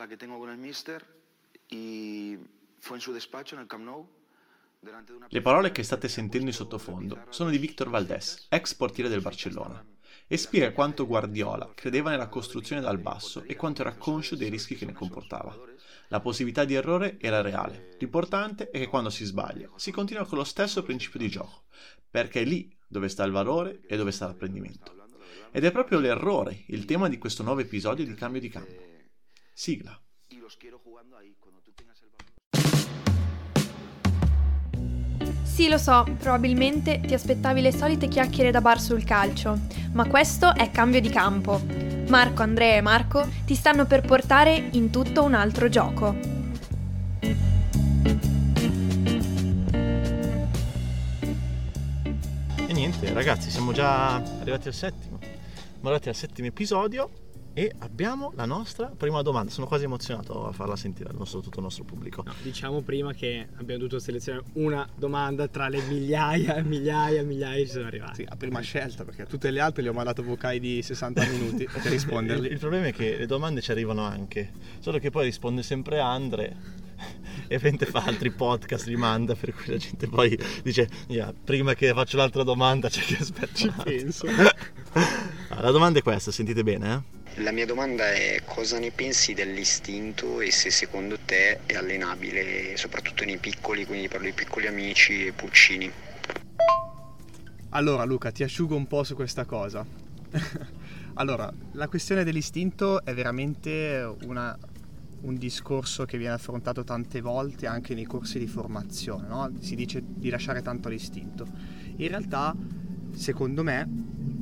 charla que tengo con el mister y fue en su despacho en el Camp Nou. Le parole che state sentendo in sottofondo sono di Victor Valdés, ex portiere del Barcellona, e spiega quanto Guardiola credeva nella costruzione dal basso e quanto era conscio dei rischi che ne comportava. La possibilità di errore era reale. L'importante è che quando si sbaglia si continua con lo stesso principio di gioco, perché è lì dove sta il valore e dove sta l'apprendimento. Ed è proprio l'errore il tema di questo nuovo episodio di Cambio di Campo. Sigla. Sì, lo so, probabilmente ti aspettavi le solite chiacchiere da bar sul calcio, ma questo è cambio di campo. Marco, Andrea e Marco ti stanno per portare in tutto un altro gioco. E niente, ragazzi, siamo già arrivati al settimo. Siamo arrivati al settimo episodio e abbiamo la nostra prima domanda. Sono quasi emozionato a farla sentire al nostro, tutto il nostro pubblico. No, diciamo prima che abbiamo dovuto selezionare una domanda tra le migliaia e migliaia e migliaia che ci sono arrivate. Sì, a prima scelta, perché tutte le altre le ho mandato vocali di 60 minuti per rispondere. il, il problema è che le domande ci arrivano anche, solo che poi risponde sempre Andre e Vente fa altri podcast, li manda, per cui la gente poi dice, yeah, prima che faccio l'altra domanda c'è che aspetta. Ci penso. la domanda è questa, sentite bene? Eh? La mia domanda è cosa ne pensi dell'istinto e se secondo te è allenabile soprattutto nei piccoli, quindi parlo di piccoli amici e pulcini. Allora Luca, ti asciugo un po' su questa cosa. allora, la questione dell'istinto è veramente una, un discorso che viene affrontato tante volte anche nei corsi di formazione, no? si dice di lasciare tanto l'istinto. In realtà, secondo me,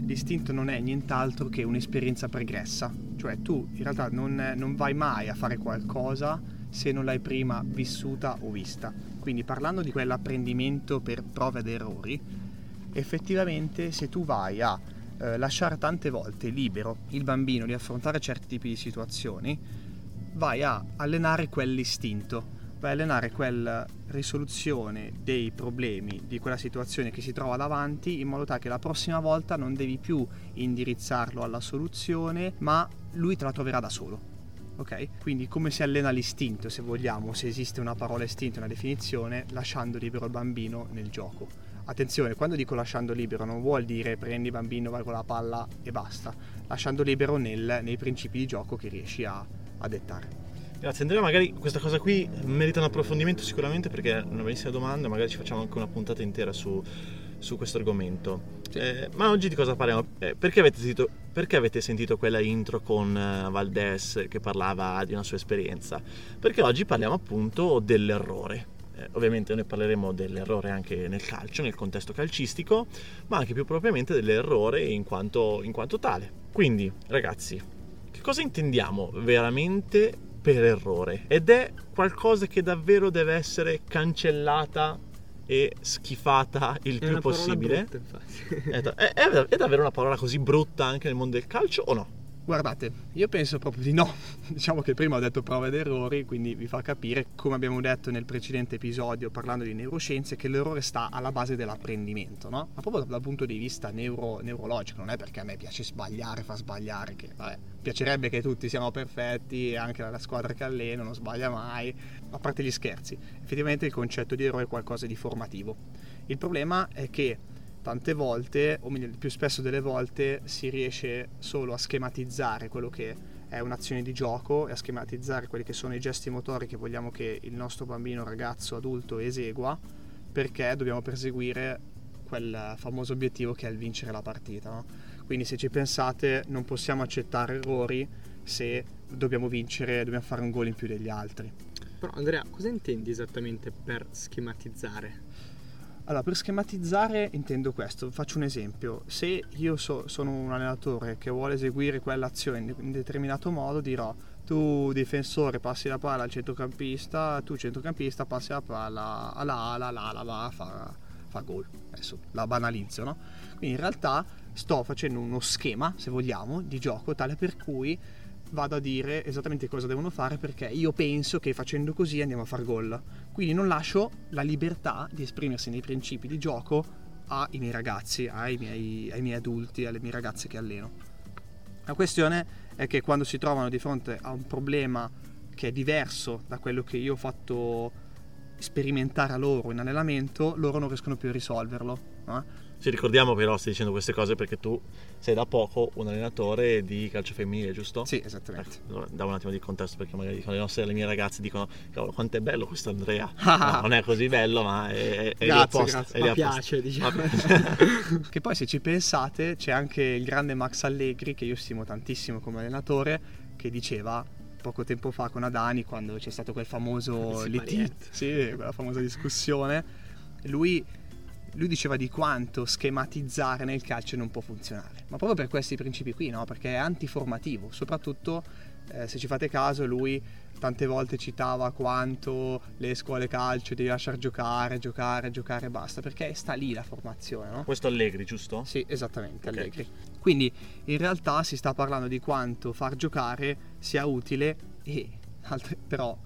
l'istinto non è nient'altro che un'esperienza pregressa, cioè tu in realtà non, non vai mai a fare qualcosa se non l'hai prima vissuta o vista. Quindi parlando di quell'apprendimento per prove ed errori, effettivamente se tu vai a eh, lasciare tante volte libero il bambino di affrontare certi tipi di situazioni, vai a allenare quell'istinto vai a allenare quella risoluzione dei problemi di quella situazione che si trova davanti in modo tale che la prossima volta non devi più indirizzarlo alla soluzione ma lui te la troverà da solo ok? Quindi come si allena l'istinto se vogliamo, se esiste una parola istinto, una definizione, lasciando libero il bambino nel gioco. Attenzione, quando dico lasciando libero non vuol dire prendi bambino, vai con la palla e basta, lasciando libero nel, nei principi di gioco che riesci a, a dettare. Grazie Andrea, magari questa cosa qui merita un approfondimento sicuramente perché è una bellissima domanda, magari ci facciamo anche una puntata intera su, su questo argomento. Sì. Eh, ma oggi di cosa parliamo? Eh, perché, avete sentito, perché, avete sentito, quella intro con uh, Valdés che parlava di una sua esperienza? Perché oggi parliamo appunto dell'errore. Eh, ovviamente noi parleremo dell'errore anche nel calcio, nel contesto calcistico, ma anche più propriamente dell'errore in quanto, in quanto tale. Quindi, ragazzi, che cosa intendiamo veramente per errore ed è qualcosa che davvero deve essere cancellata e schifata il è più possibile. Brutta, è, è, è, davvero una parola così brutta anche nel mondo del calcio o no? Guardate, io penso proprio di no. diciamo che prima ho detto prove ed errori, quindi vi fa capire, come abbiamo detto nel precedente episodio parlando di neuroscienze, che l'errore sta alla base dell'apprendimento, no? Ma proprio dal punto di vista neuro, neurologico, non è perché a me piace sbagliare, fa sbagliare, che vabbè, piacerebbe che tutti siamo perfetti, anche la squadra che allena non sbaglia mai, a parte gli scherzi. Effettivamente il concetto di errore è qualcosa di formativo. Il problema è che tante volte, o meglio, più spesso delle volte, si riesce solo a schematizzare quello che è un'azione di gioco e a schematizzare quelli che sono i gesti motori che vogliamo che il nostro bambino, ragazzo, adulto esegua, perché dobbiamo perseguire quel famoso obiettivo che è il vincere la partita. No? Quindi se ci pensate non possiamo accettare errori se dobbiamo vincere, dobbiamo fare un gol in più degli altri. Però Andrea, cosa intendi esattamente per schematizzare? Allora, per schematizzare intendo questo, faccio un esempio. Se io so, sono un allenatore che vuole eseguire quell'azione in, in determinato modo, dirò tu difensore passi la palla al centrocampista, tu centrocampista passi la palla alla ala, l'ala va a fare fa gol. Adesso la banalizzo, no? Quindi in realtà sto facendo uno schema, se vogliamo, di gioco tale per cui vado a dire esattamente cosa devono fare perché io penso che facendo così andiamo a far gol. Quindi non lascio la libertà di esprimersi nei principi di gioco ai miei ragazzi, ai miei, ai miei adulti, alle mie ragazze che alleno. La questione è che quando si trovano di fronte a un problema che è diverso da quello che io ho fatto sperimentare a loro in allenamento, loro non riescono più a risolverlo. no? Ci ricordiamo però, stai dicendo queste cose perché tu sei da poco un allenatore di calcio femminile, giusto? Sì, esattamente. Ecco, allora, un attimo di contesto perché magari le nostre le mie ragazze dicono cavolo quanto è bello questo Andrea no, non è così bello ma è, è, è Grazie, lì apposta. piace, diciamo. Che poi se ci pensate c'è anche il grande Max Allegri che io stimo tantissimo come allenatore che diceva poco tempo fa con Adani quando c'è stato quel famoso litigio, sì, quella famosa discussione, lui, lui diceva di quanto schematizzare nel calcio non può funzionare, ma proprio per questi principi qui, no? perché è antiformativo, soprattutto eh, se ci fate caso lui tante volte citava quanto le scuole calcio devi lasciare giocare, giocare, giocare e basta, perché sta lì la formazione, no? questo Allegri giusto? Sì, esattamente, Ok. Allegri. Quindi in realtà si sta parlando di quanto far giocare sia utile e altre- però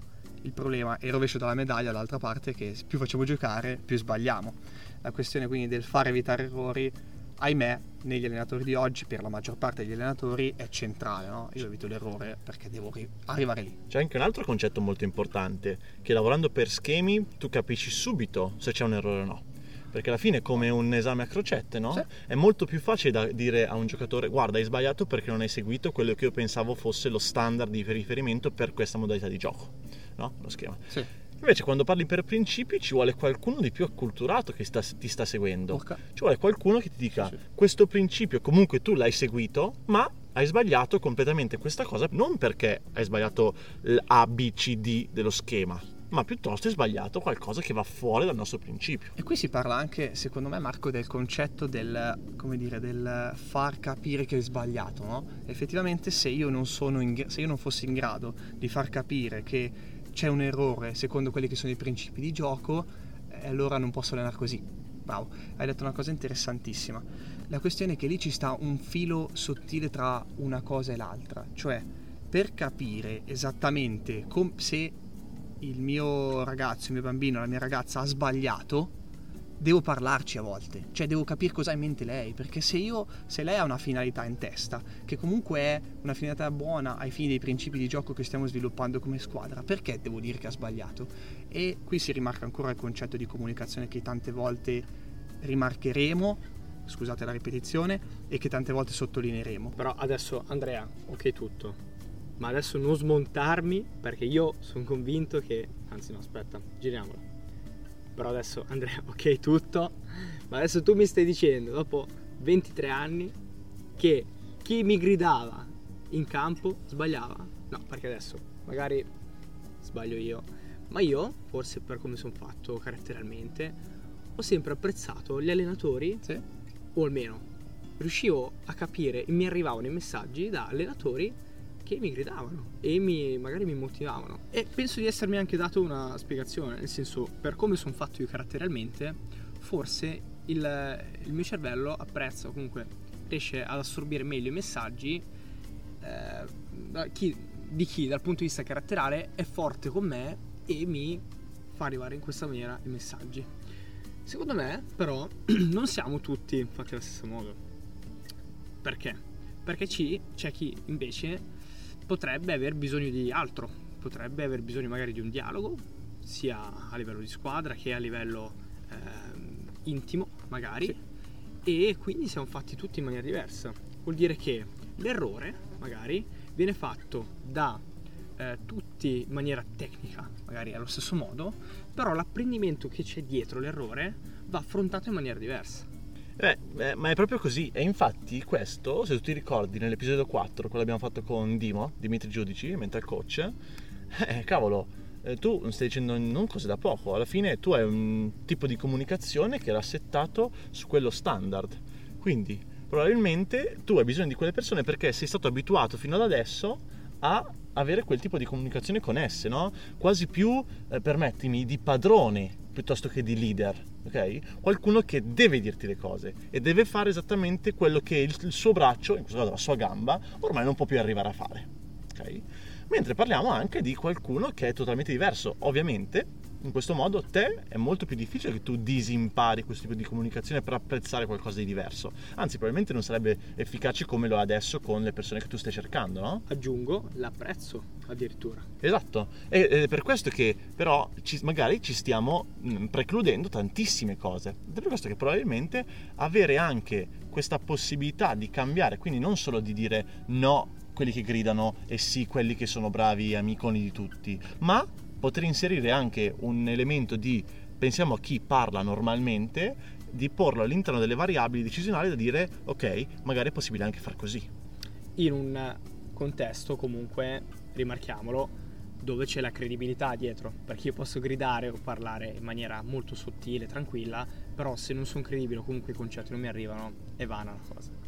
il problema è il rovescio della medaglia dall'altra parte che più facciamo giocare più sbagliamo. La questione quindi del fare evitare errori, ahimè, negli allenatori di oggi, per la maggior parte degli allenatori, è centrale. No? Io evito l'errore perché devo ri- arrivare lì. C'è anche un altro concetto molto importante, che lavorando per schemi tu capisci subito se c'è un errore o no. Perché alla fine è come un esame a crocette, no? Sì. È molto più facile da dire a un giocatore guarda hai sbagliato perché non hai seguito quello che io pensavo fosse lo standard di riferimento per questa modalità di gioco, no? Lo schema. Sì. Invece quando parli per principi ci vuole qualcuno di più acculturato che sta- ti sta seguendo. Porca. Ci vuole qualcuno che ti dica Sì, questo principio comunque tu l'hai seguito, ma hai sbagliato completamente questa cosa non perché hai sbagliato l'A, B, C, D dello schema, ma piuttosto hai sbagliato qualcosa che va fuori dal nostro principio. E qui si parla anche, secondo me, Marco, del concetto del, come dire, del far capire che è sbagliato, no? Effettivamente se io non sono in, se io non fossi in grado di far capire che c'è un errore secondo quelli che sono i principi di gioco, eh, allora non posso allenare così. Bravo, hai detto una cosa interessantissima. La questione è che lì ci sta un filo sottile tra una cosa e l'altra, cioè per capire esattamente com- se il mio ragazzo, il mio bambino, la mia ragazza ha sbagliato, devo parlarci a volte, cioè devo capire cosa ha in mente lei, perché se io, se lei ha una finalità in testa, che comunque è una finalità buona ai fini dei principi di gioco che stiamo sviluppando come squadra, perché devo dire che ha sbagliato? E qui si rimarca ancora il concetto di comunicazione che tante volte rimarcheremo, scusate la ripetizione, e che tante volte sottolineeremo. Però adesso Andrea, ok tutto. Ma adesso non smontarmi perché io sono convinto che... Anzi no, aspetta, giriamola. Però adesso Andrea, ok tutto. Ma adesso tu mi stai dicendo, dopo 23 anni, che chi mi gridava in campo sbagliava? No, perché adesso magari sbaglio io. Ma io, forse per come sono fatto caratterialmente, ho sempre apprezzato gli allenatori Sì? o almeno riuscivo a capire e mi arrivavano i messaggi da allenatori che mi gridavano e mi, magari mi motivavano e penso di essermi anche dato una spiegazione nel senso per come sono fatto io caratterialmente forse il, il mio cervello apprezza comunque riesce ad assorbire meglio i messaggi eh, da chi- di chi dal punto di vista caratteriale è forte con me e mi fa arrivare in questa maniera i messaggi Secondo me, però, non siamo tutti fatti allo stesso modo. Perché? Perché ci- c'è chi invece potrebbe aver bisogno di altro, potrebbe aver bisogno magari di un dialogo, sia a livello di squadra che a livello ehm, intimo, magari, e quindi siamo fatti tutti in maniera diversa. Vuol dire che l'errore, magari, viene fatto da eh, tutti in maniera tecnica, magari allo stesso modo, però l'apprendimento che c'è dietro l'errore va affrontato in maniera diversa. Eh, eh, ma è proprio così. E infatti questo, se tu ti ricordi nell'episodio 4, quello abbiamo fatto con Dimo, Dimitri Giudici, mental coach, eh, cavolo, eh, tu stai dicendo non cose da poco. Alla fine tu hai un tipo di comunicazione che era settato su quello standard. Quindi probabilmente tu hai bisogno di quelle persone perché sei stato abituato fino ad adesso a avere quel tipo di comunicazione con esse, no? Quasi più, eh, permettimi, di padrone piuttosto che di leader, ok? Qualcuno che deve dirti le cose e deve fare esattamente quello che il, il suo braccio, in questo caso la sua gamba, ormai non può più arrivare a fare, ok? Mentre parliamo anche di qualcuno che è totalmente diverso, ovviamente in questo modo te è molto più difficile che tu disimpari questo tipo di comunicazione per apprezzare qualcosa di diverso. Anzi, probabilmente non sarebbe efficace come lo è adesso con le persone che tu stai cercando, no? Aggiungo l'apprezzo addirittura. Esatto, ed è per questo che però ci, magari ci stiamo mh, precludendo tantissime cose. Ed è per questo che probabilmente avere anche questa possibilità di cambiare, quindi non solo di dire no quelli che gridano e sì quelli che sono bravi amiconi di tutti, ma poter inserire anche un elemento di pensiamo a chi parla normalmente, di porlo all'interno delle variabili decisionali da dire ok, magari è possibile anche far così. In un contesto comunque, rimarchiamolo, dove c'è la credibilità dietro, perché io posso gridare o parlare in maniera molto sottile, tranquilla, però se non sono credibile o comunque i concetti non mi arrivano, è vana la cosa.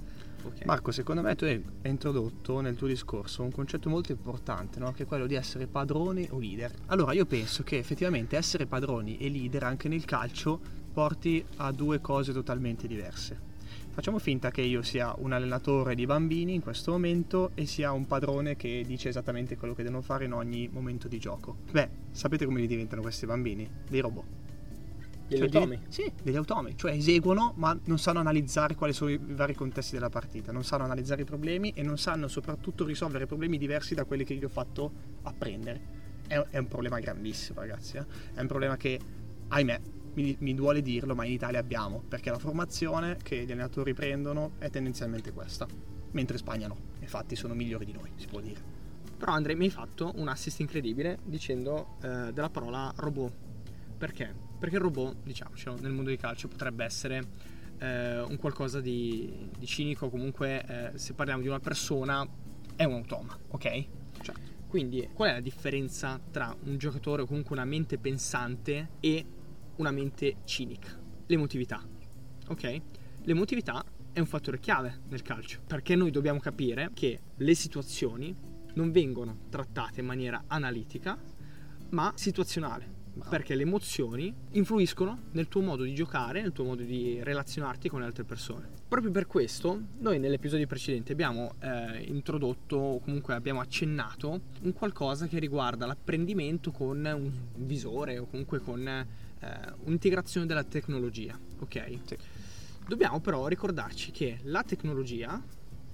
Okay. Marco, secondo me tu hai introdotto nel tuo discorso un concetto molto importante, no? che è quello di essere padroni o leader. Allora, io penso che effettivamente essere padroni e leader anche nel calcio porti a due cose totalmente diverse. Facciamo finta che io sia un allenatore di bambini in questo momento e sia un padrone che dice esattamente quello che devono fare in ogni momento di gioco. Beh, sapete come li diventano questi bambini? Dei robot. Degli cioè, automi? Degli, sì, degli automi, cioè eseguono ma non sanno analizzare quali sono i vari contesti della partita, non sanno analizzare i problemi e non sanno soprattutto risolvere problemi diversi da quelli che gli ho fatto apprendere. È, è un problema grandissimo ragazzi, eh? è un problema che, ahimè, mi, mi, duole dirlo, ma in Italia abbiamo, perché la formazione che gli allenatori prendono è tendenzialmente questa, mentre in Spagna no, infatti sono migliori di noi, si può dire. Però Andrea mi hai fatto un assist incredibile dicendo eh, della parola robot. Perché? Perché il robot, diciamocelo, nel mondo di calcio potrebbe essere eh, un qualcosa di, di cinico, comunque eh, se parliamo di una persona è un automa, ok? Cioè, quindi qual è la differenza tra un giocatore o comunque una mente pensante e una mente cinica? L'emotività, ok? L'emotività è un fattore chiave nel calcio, perché noi dobbiamo capire che le situazioni non vengono trattate in maniera analitica, ma situazionale perché le emozioni influiscono nel tuo modo di giocare, nel tuo modo di relazionarti con le altre persone. Proprio per questo noi nell'episodio precedente abbiamo eh, introdotto o comunque abbiamo accennato un qualcosa che riguarda l'apprendimento con un visore o comunque con eh, un'integrazione della tecnologia, ok? Sì. Dobbiamo però ricordarci che la tecnologia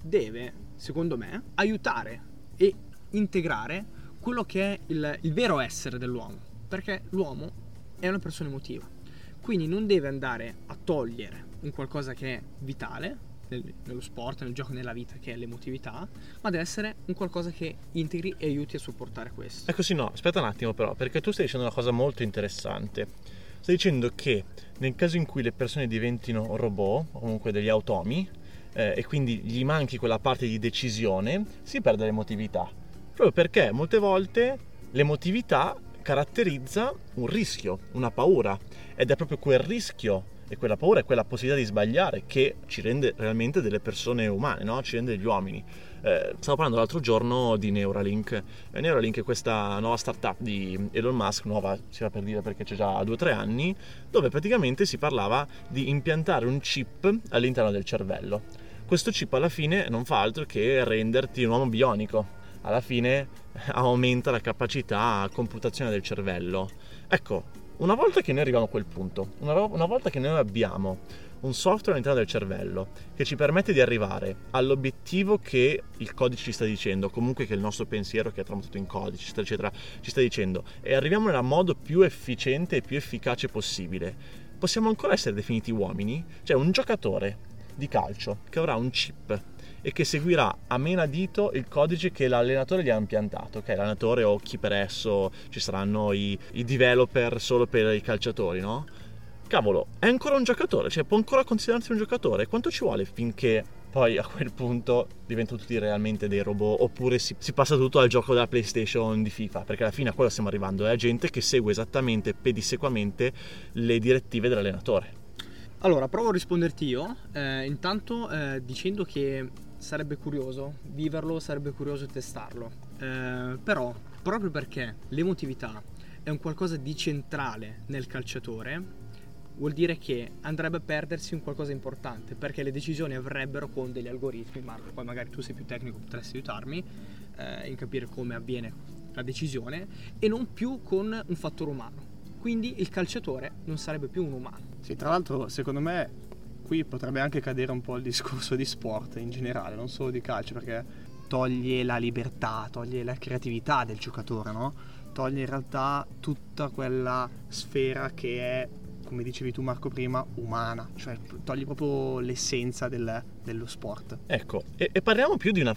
deve, secondo me, aiutare e integrare quello che è il, il vero essere dell'uomo perché l'uomo è una persona emotiva, quindi non deve andare a togliere un qualcosa che è vitale nel, nello sport, nel gioco, nella vita, che è l'emotività, ma deve essere un qualcosa che integri e aiuti a supportare questo. Ecco sì, no, aspetta un attimo però, perché tu stai dicendo una cosa molto interessante. Stai dicendo che nel caso in cui le persone diventino robot, o comunque degli automi, eh, e quindi gli manchi quella parte di decisione, si perde l'emotività. Proprio perché molte volte l'emotività caratterizza un rischio, una paura ed è proprio quel rischio e quella paura e quella possibilità di sbagliare che ci rende realmente delle persone umane, no? ci rende degli uomini. Eh, stavo parlando l'altro giorno di Neuralink. Eh, Neuralink è questa nuova startup di Elon Musk, nuova si va per dire perché c'è già due o tre anni, dove praticamente si parlava di impiantare un chip all'interno del cervello. Questo chip alla fine non fa altro che renderti un uomo bionico alla fine aumenta la capacità computazione del cervello. Ecco, una volta che noi arriviamo a quel punto, una, una volta che noi abbiamo un software all'interno del cervello che ci permette di arrivare all'obiettivo che il codice ci sta dicendo, comunque che il nostro pensiero che è tramutato in codice, eccetera, eccetera, ci sta dicendo, e arriviamo nel modo più efficiente e più efficace possibile, possiamo ancora essere definiti uomini? Cioè un giocatore di calcio che avrà un chip e che seguirà a menadito il codice che l'allenatore gli ha impiantato, ok? L'allenatore o chi per esso, ci saranno i, i developer solo per i calciatori, no? Cavolo, è ancora un giocatore, cioè può ancora considerarsi un giocatore. Quanto ci vuole finché poi a quel punto diventano tutti realmente dei robot oppure si, si, passa tutto al gioco della PlayStation di FIFA perché alla fine a quello stiamo arrivando è gente che segue esattamente pedissequamente le direttive dell'allenatore allora provo a risponderti io eh, intanto eh, dicendo che sarebbe curioso viverlo, sarebbe curioso testarlo. Eh, però, proprio perché l'emotività è un qualcosa di centrale nel calciatore, vuol dire che andrebbe a perdersi un qualcosa importante, perché le decisioni avrebbero con degli algoritmi, Marco, poi magari tu sei più tecnico, potresti aiutarmi eh, in capire come avviene la decisione, e non più con un fattore umano. Quindi il calciatore non sarebbe più un umano. Sì, tra l'altro, secondo me, qui potrebbe anche cadere un po' il discorso di sport in generale, non solo di calcio, perché toglie la libertà, toglie la creatività del giocatore, no? Toglie in realtà tutta quella sfera che è come dicevi tu Marco prima, umana, cioè togli proprio l'essenza del, dello sport. Ecco, e, e, parliamo più di una...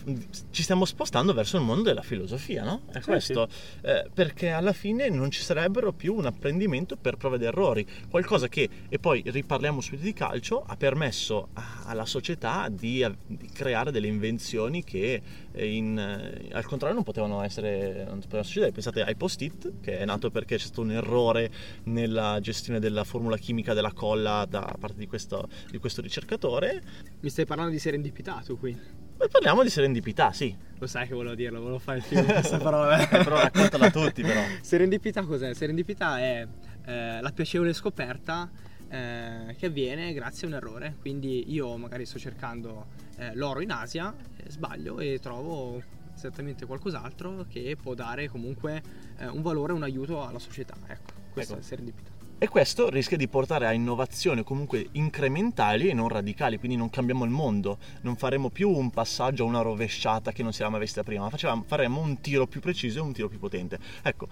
ci stiamo spostando verso il mondo della filosofia, no? È sì, questo, sì. Eh, perché alla fine non ci sarebbero più un apprendimento per prove ed errori, qualcosa che, e poi riparliamo subito di calcio, ha permesso alla società di, di creare delle invenzioni che in, eh, al contrario non potevano essere, non potevano succedere. Pensate ai post-it, che è nato perché c'è stato un errore nella gestione della formula chimica della colla da parte di questo, di questo ricercatore. Mi stai parlando di serendipità tu qui? Beh, parliamo di serendipità, sì. Lo sai che volevo dirlo, volevo fare il film questa parola. Eh, però raccontala a tutti, però. Serendipità cos'è? Serendipità è eh, la piacevole scoperta eh, che avviene grazie a un errore. Quindi io magari sto cercando eh, l'oro in Asia, eh, sbaglio e trovo esattamente qualcos'altro che può dare comunque eh, un valore, un aiuto alla società. Ecco, questa ecco. è serendipità. E questo rischia di portare a innovazioni comunque incrementali e non radicali, quindi non cambiamo il mondo, non faremo più un passaggio a una rovesciata che non si era mai vista prima, ma faremo un tiro più preciso e un tiro più potente. Ecco,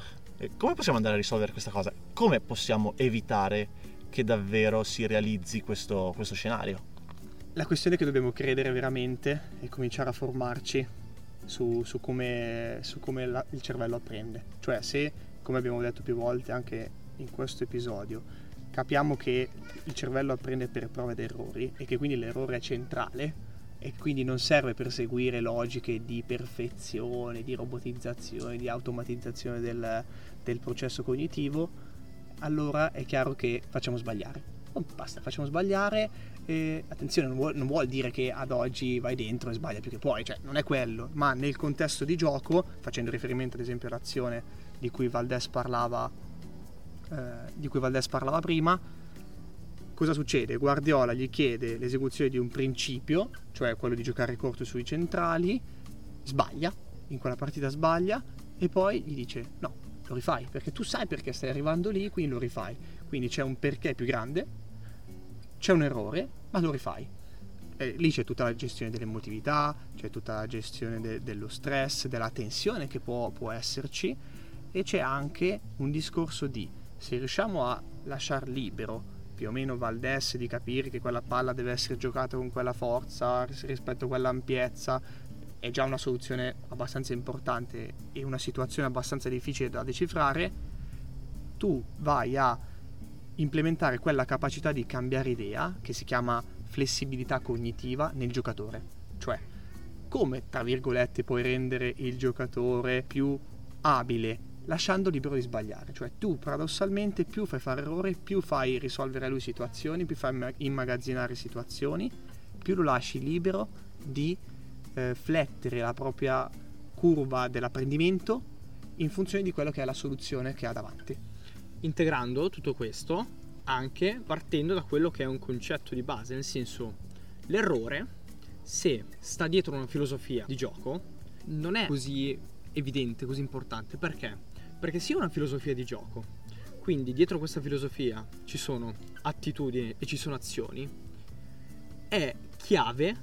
come possiamo andare a risolvere questa cosa? Come possiamo evitare che davvero si realizzi questo, questo scenario? La questione è che dobbiamo credere veramente e cominciare a formarci su, su come, su come la, il cervello apprende. Cioè se, come abbiamo detto più volte anche in questo episodio, capiamo che il cervello apprende per prove ed errori e che quindi l'errore è centrale e quindi non serve per seguire logiche di perfezione, di robotizzazione, di automatizzazione del, del processo cognitivo, allora è chiaro che facciamo sbagliare. Oh, basta, facciamo sbagliare e attenzione, non vuol, non vuol, dire che ad oggi vai dentro e sbaglia più che puoi, cioè non è quello, ma nel contesto di gioco, facendo riferimento ad esempio all'azione di cui Valdes parlava, eh, di cui Valdes parlava prima, cosa succede? Guardiola gli chiede l'esecuzione di un principio, cioè quello di giocare corto sui centrali, sbaglia, in quella partita sbaglia, e poi gli dice no, lo rifai, perché tu sai perché stai arrivando lì, quindi lo rifai. Quindi c'è un perché più grande, c'è un errore, ma lo rifai. E lì c'è tutta la gestione dell'emotività, c'è tutta la gestione de- dello stress, della tensione che può, può esserci e c'è anche un discorso di se riusciamo a lasciar libero più o meno Valdes di capire che quella palla deve essere giocata con quella forza rispetto a quell'ampiezza è già una soluzione abbastanza importante e una situazione abbastanza difficile da decifrare tu vai a implementare quella capacità di cambiare idea che si chiama flessibilità cognitiva nel giocatore. Cioè, come, tra virgolette, puoi rendere il giocatore più abile lasciando libero di sbagliare. Cioè, tu paradossalmente più fai fare errori, più fai risolvere a lui situazioni, più fai immagazzinare situazioni, più lo lasci libero di eh, flettere la propria curva dell'apprendimento in funzione di quello che è la soluzione che ha davanti integrando tutto questo anche partendo da quello che è un concetto di base, nel senso l'errore se sta dietro una filosofia di gioco non è così evidente, così importante. Perché? Perché sia una filosofia di gioco, quindi dietro questa filosofia ci sono attitudini e ci sono azioni, è chiave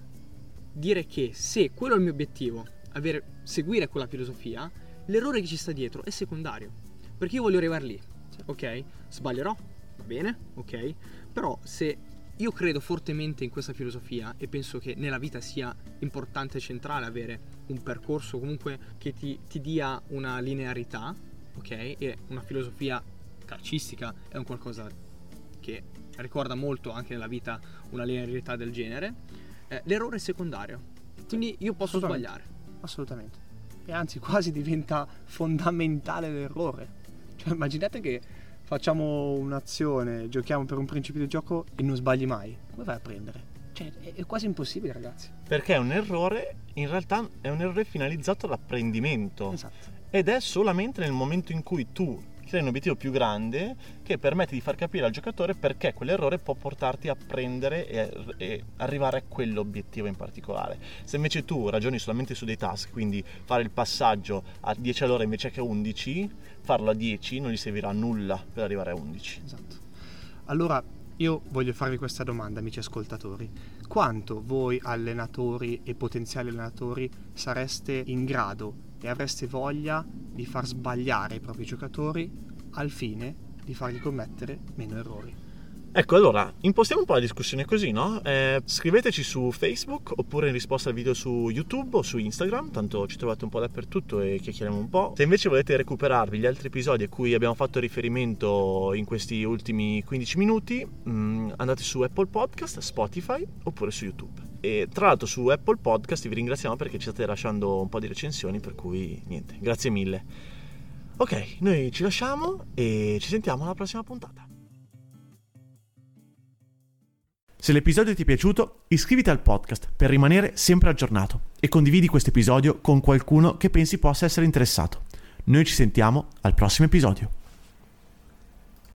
dire che se quello è il mio obiettivo, avere, seguire quella filosofia, l'errore che ci sta dietro è secondario. Perché io voglio arrivare lì ok? Sbaglierò, va bene, ok? Però se io credo fortemente in questa filosofia e penso che nella vita sia importante e centrale avere un percorso comunque che ti, ti dia una linearità, ok? E una filosofia calcistica è un qualcosa che ricorda molto anche nella vita una linearità del genere. Eh, l'errore è secondario, quindi io posso Assolutamente. sbagliare. Assolutamente. E anzi quasi diventa fondamentale l'errore. Cioè immaginate che facciamo un'azione, giochiamo per un principio di gioco e non sbagli mai. Come vai a prendere? Cioè, è, quasi impossibile, ragazzi. Perché è un errore, in realtà è un errore finalizzato all'apprendimento. Esatto. Ed è solamente nel momento in cui tu crei un obiettivo più grande che permette di far capire al giocatore perché quell'errore può portarti a prendere e, e, arrivare a quell'obiettivo in particolare. Se invece tu ragioni solamente su dei task, quindi fare il passaggio a 10 all'ora invece che a 11, farlo a 10 non gli servirà a nulla per arrivare a 11. Esatto. Allora io voglio farvi questa domanda, amici ascoltatori. Quanto voi allenatori e potenziali allenatori sareste in grado e avreste voglia di far sbagliare i propri giocatori al fine di fargli commettere meno errori? Ecco, allora, impostiamo un po' la discussione così, no? Eh, scriveteci su Facebook oppure in risposta al video su YouTube o su Instagram, tanto ci trovate un po' dappertutto e chiacchieriamo un po'. Se invece volete recuperarvi gli altri episodi a cui abbiamo fatto riferimento in questi ultimi 15 minuti, mh, mm, andate su Apple Podcast, Spotify oppure su YouTube. E tra l'altro su Apple Podcast vi ringraziamo perché ci state lasciando un po' di recensioni, per cui niente, grazie mille. Ok, noi ci lasciamo e ci sentiamo alla prossima puntata. Se l'episodio ti è piaciuto, iscriviti al podcast per rimanere sempre aggiornato e condividi questo episodio con qualcuno che pensi possa essere interessato. Noi ci sentiamo al prossimo episodio.